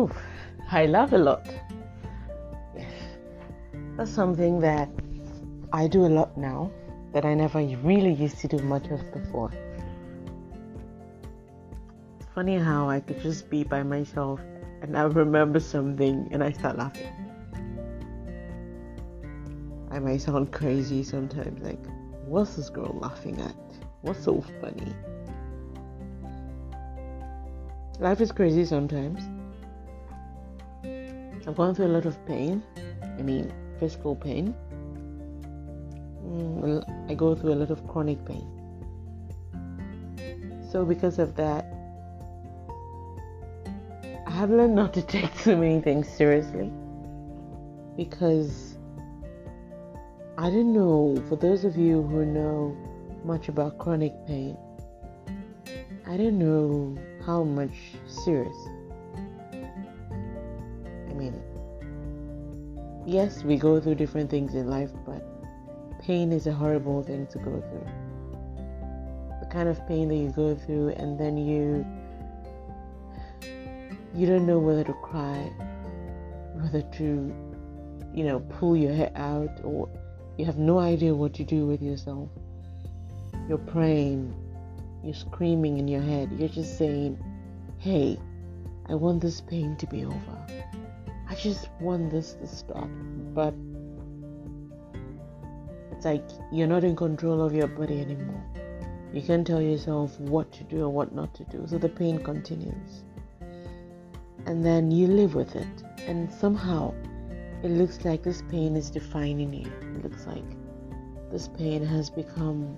Ooh, I laugh a lot. That's something that I do a lot now that I never really used to do much of before. It's funny how I could just be by myself and I remember something and I start laughing. I might sound crazy sometimes, like, what's this girl laughing at? What's so funny? Life is crazy sometimes. I've gone through a lot of pain. I mean, physical pain. Mm, I go through a lot of chronic pain. So, because of that, I have learned not to take too many things seriously. Because I don't know, for those of you who know much about chronic pain, I don't know how much serious. Mean, yes, we go through different things in life, but pain is a horrible thing to go through. The kind of pain that you go through, and then you you don't know whether to cry, whether to, you know, pull your hair out, or you have no idea what to do with yourself. You're praying, you're screaming in your head, you're just saying, Hey, I want this pain to be over. I just want this to stop. But it's like you're not in control of your body anymore. You can't tell yourself what to do or what not to do. So the pain continues. And then you live with it. And somehow it looks like this pain is defining you. It looks like this pain has become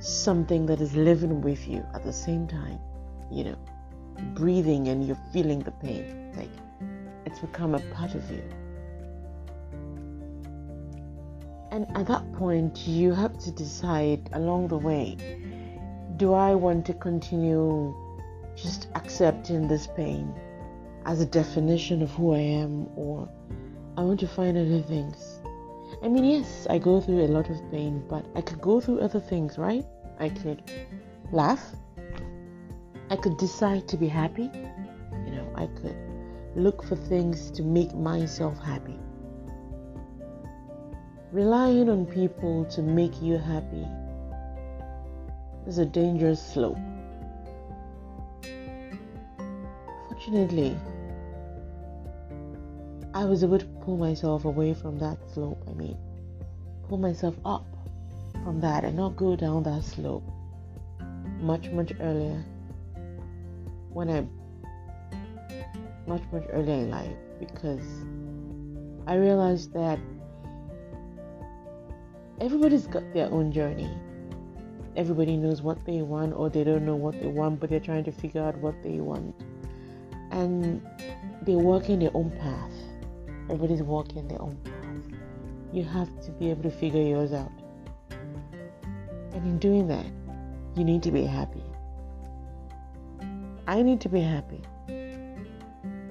something that is living with you at the same time, you know, breathing and you're feeling the pain. Like it's become a part of you. And at that point, you have to decide along the way do I want to continue just accepting this pain as a definition of who I am, or I want to find other things? I mean, yes, I go through a lot of pain, but I could go through other things, right? I could laugh. I could decide to be happy. You know, I could look for things to make myself happy. Relying on people to make you happy is a dangerous slope. Fortunately, I was able to pull myself away from that slope. I mean, pull myself up from that and not go down that slope much, much earlier when I much, much earlier in life because I realized that everybody's got their own journey. Everybody knows what they want, or they don't know what they want, but they're trying to figure out what they want. And they're walking their own path. Everybody's walking their own path. You have to be able to figure yours out. And in doing that, you need to be happy. I need to be happy.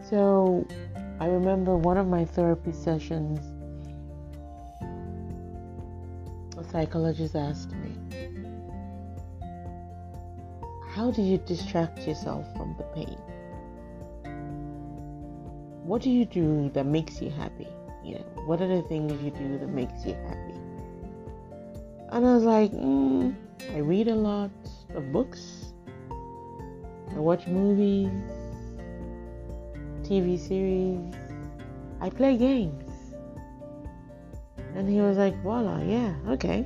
So I remember one of my therapy sessions, a psychologist asked me, How do you distract yourself from the pain? What do you do that makes you happy? You know, what are the things you do that makes you happy? And I was like, mm, I read a lot of books. I watch movies, TV series. I play games. And he was like, voila, yeah, okay.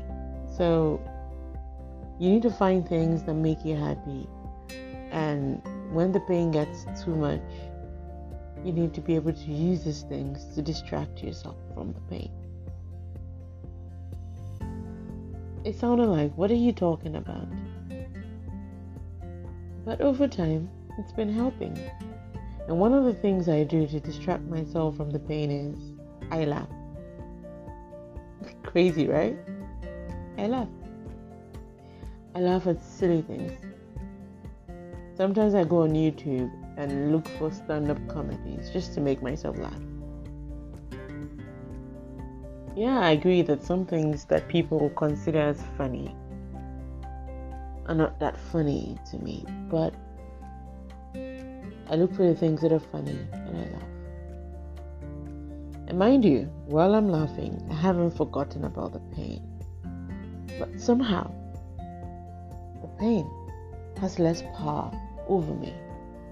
So you need to find things that make you happy. And when the pain gets too much, you need to be able to use these things to distract yourself from the pain. It sounded like, what are you talking about? But over time, it's been helping. And one of the things I do to distract myself from the pain is I laugh. Crazy, right? I laugh. I laugh at silly things. Sometimes I go on YouTube and look for stand up comedies just to make myself laugh. Yeah, I agree that some things that people consider as funny are not that funny to me, but I look for the things that are funny and I laugh. And mind you, while I'm laughing, I haven't forgotten about the pain. But somehow, the pain has less power over me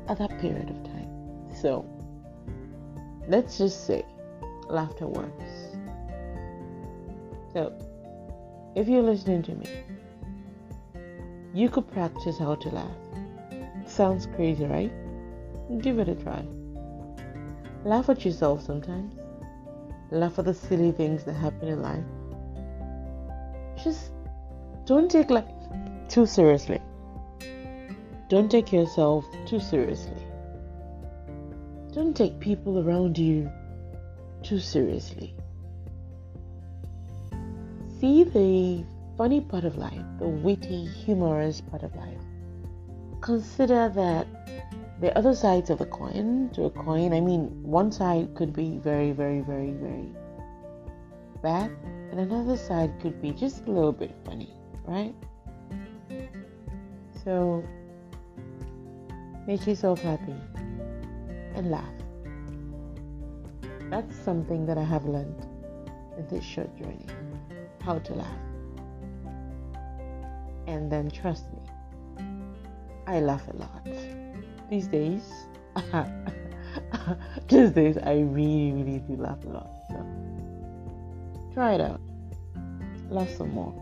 at that period of time. So, let's just say laughter works. So, if you're listening to me, you could practice how to laugh. Sounds crazy, right? Give it a try. Laugh at yourself sometimes. Laugh at the silly things that happen in life. Just don't take life too seriously. Don't take yourself too seriously. Don't take people around you too seriously. See the funny part of life, the witty, humorous part of life. Consider that the other sides of a coin to a coin, I mean, one side could be very, very, very, very bad, and another side could be just a little bit funny, right? So, make yourself happy and laugh. That's something that I have learned in this short journey how to laugh. And then trust me, I laugh a lot. These days, these days, I really, really do laugh a lot. So try it out. Laugh some more.